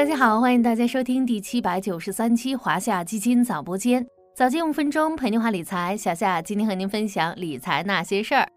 大家好，欢迎大家收听第七百九十三期华夏基金早播间，早间五分钟陪您话理财。小夏今天和您分享理财那些事儿，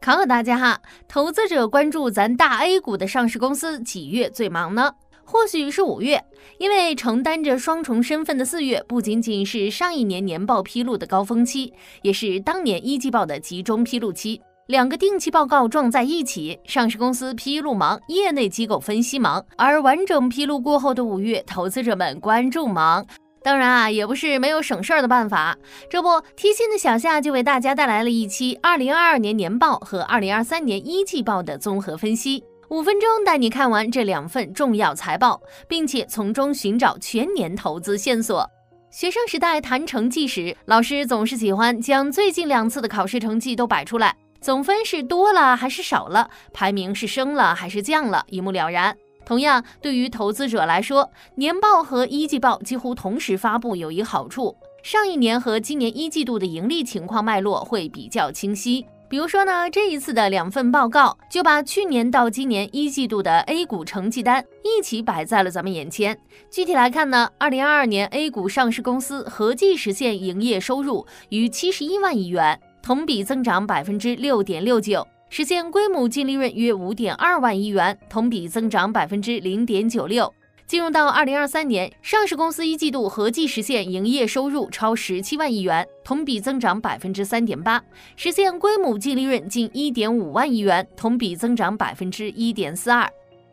考考大家哈，投资者关注咱大 A 股的上市公司几月最忙呢？或许是五月，因为承担着双重身份的四月，不仅仅是上一年年报披露的高峰期，也是当年一季报的集中披露期。两个定期报告撞在一起，上市公司披露忙，业内机构分析忙，而完整披露过后的五月，投资者们关注忙。当然啊，也不是没有省事儿的办法。这不，贴心的小夏就为大家带来了一期二零二二年年报和二零二三年一季报的综合分析。五分钟带你看完这两份重要财报，并且从中寻找全年投资线索。学生时代谈成绩时，老师总是喜欢将最近两次的考试成绩都摆出来，总分是多了还是少了，排名是升了还是降了，一目了然。同样，对于投资者来说，年报和一季报几乎同时发布有一好处，上一年和今年一季度的盈利情况脉络会比较清晰。比如说呢，这一次的两份报告就把去年到今年一季度的 A 股成绩单一起摆在了咱们眼前。具体来看呢，二零二二年 A 股上市公司合计实现营业收入逾七十一万亿元，同比增长百分之六点六九，实现规模净利润约五点二万亿元，同比增长百分之零点九六。进入到二零二三年，上市公司一季度合计实现营业收入超十七万亿元，同比增长百分之三点八，实现规模净利润近一点五万亿元，同比增长百分之一点四二。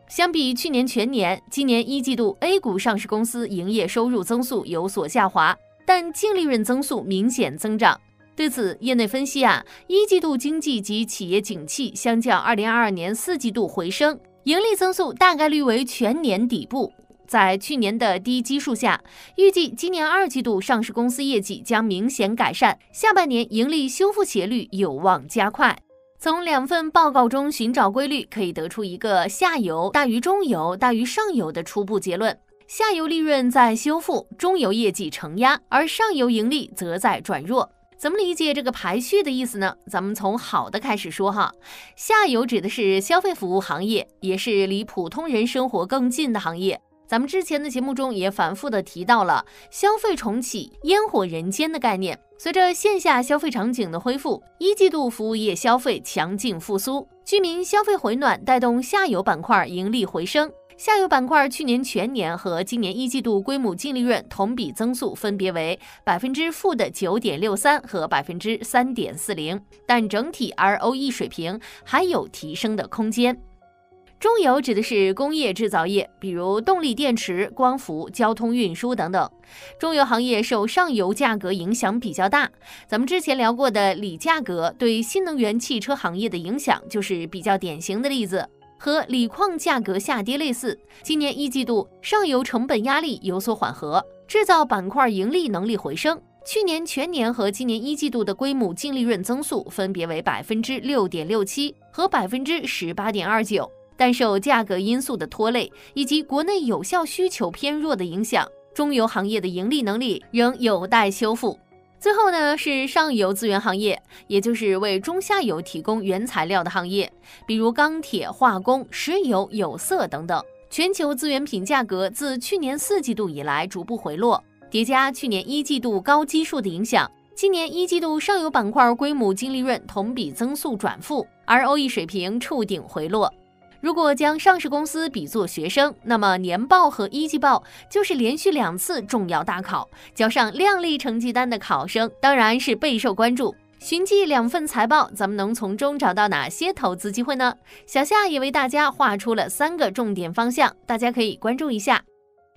相比去年全年，今年一季度 A 股上市公司营业收入增速有所下滑，但净利润增速明显增长。对此，业内分析啊，一季度经济及企业景气相较二零二二年四季度回升，盈利增速大概率为全年底部。在去年的低基数下，预计今年二季度上市公司业绩将明显改善，下半年盈利修复斜率有望加快。从两份报告中寻找规律，可以得出一个下游大于中游大于上游的初步结论：下游利润在修复，中游业绩承压，而上游盈利则在转弱。怎么理解这个排序的意思呢？咱们从好的开始说哈，下游指的是消费服务行业，也是离普通人生活更近的行业。咱们之前的节目中也反复的提到了消费重启、烟火人间的概念。随着线下消费场景的恢复，一季度服务业消费强劲复苏，居民消费回暖，带动下游板块盈利回升。下游板块去年全年和今年一季度规模净利润同比增速分别为百分之负的九点六三和百分之三点四零，但整体 ROE 水平还有提升的空间。中游指的是工业制造业，比如动力电池、光伏、交通运输等等。中游行业受上游价格影响比较大。咱们之前聊过的锂价格对新能源汽车行业的影响，就是比较典型的例子。和锂矿价格下跌类似，今年一季度上游成本压力有所缓和，制造板块盈利能力回升。去年全年和今年一季度的规模净利润增速分别为百分之六点六七和百分之十八点二九。但受价格因素的拖累，以及国内有效需求偏弱的影响，中游行业的盈利能力仍有待修复。最后呢，是上游资源行业，也就是为中下游提供原材料的行业，比如钢铁、化工、石油、有色等等。全球资源品价格自去年四季度以来逐步回落，叠加去年一季度高基数的影响，今年一季度上游板块规模净利润同比增速转负，ROE 水平触顶回落。如果将上市公司比作学生，那么年报和一季报就是连续两次重要大考，交上亮丽成绩单的考生当然是备受关注。寻迹两份财报，咱们能从中找到哪些投资机会呢？小夏也为大家画出了三个重点方向，大家可以关注一下。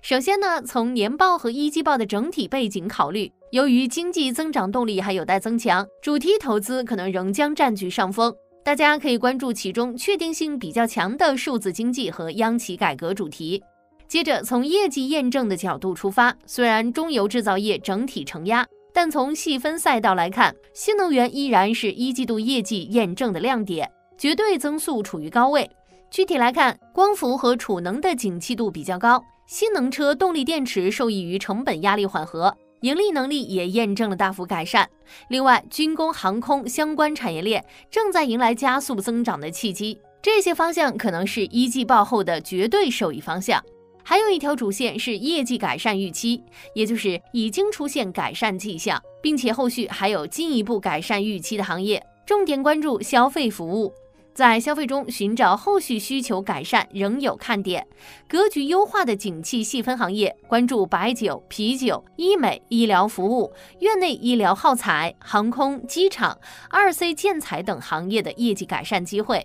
首先呢，从年报和一季报的整体背景考虑，由于经济增长动力还有待增强，主题投资可能仍将占据上风。大家可以关注其中确定性比较强的数字经济和央企改革主题。接着，从业绩验证的角度出发，虽然中游制造业整体承压，但从细分赛道来看，新能源依然是一季度业绩验证的亮点，绝对增速处于高位。具体来看，光伏和储能的景气度比较高，新能车动力电池受益于成本压力缓和。盈利能力也验证了大幅改善。另外，军工、航空相关产业链正在迎来加速增长的契机，这些方向可能是一季报后的绝对受益方向。还有一条主线是业绩改善预期，也就是已经出现改善迹象，并且后续还有进一步改善预期的行业。重点关注消费服务，在消费中寻找后续需求改善仍有看点。格局优化的景气细分行业，关注白酒、啤酒、医美、医疗服务、院内医疗耗材、航空、机场、二 C 建材等行业的业绩改善机会。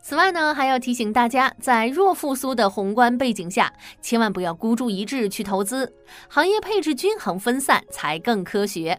此外呢，还要提醒大家，在弱复苏的宏观背景下，千万不要孤注一掷去投资，行业配置均衡分散才更科学。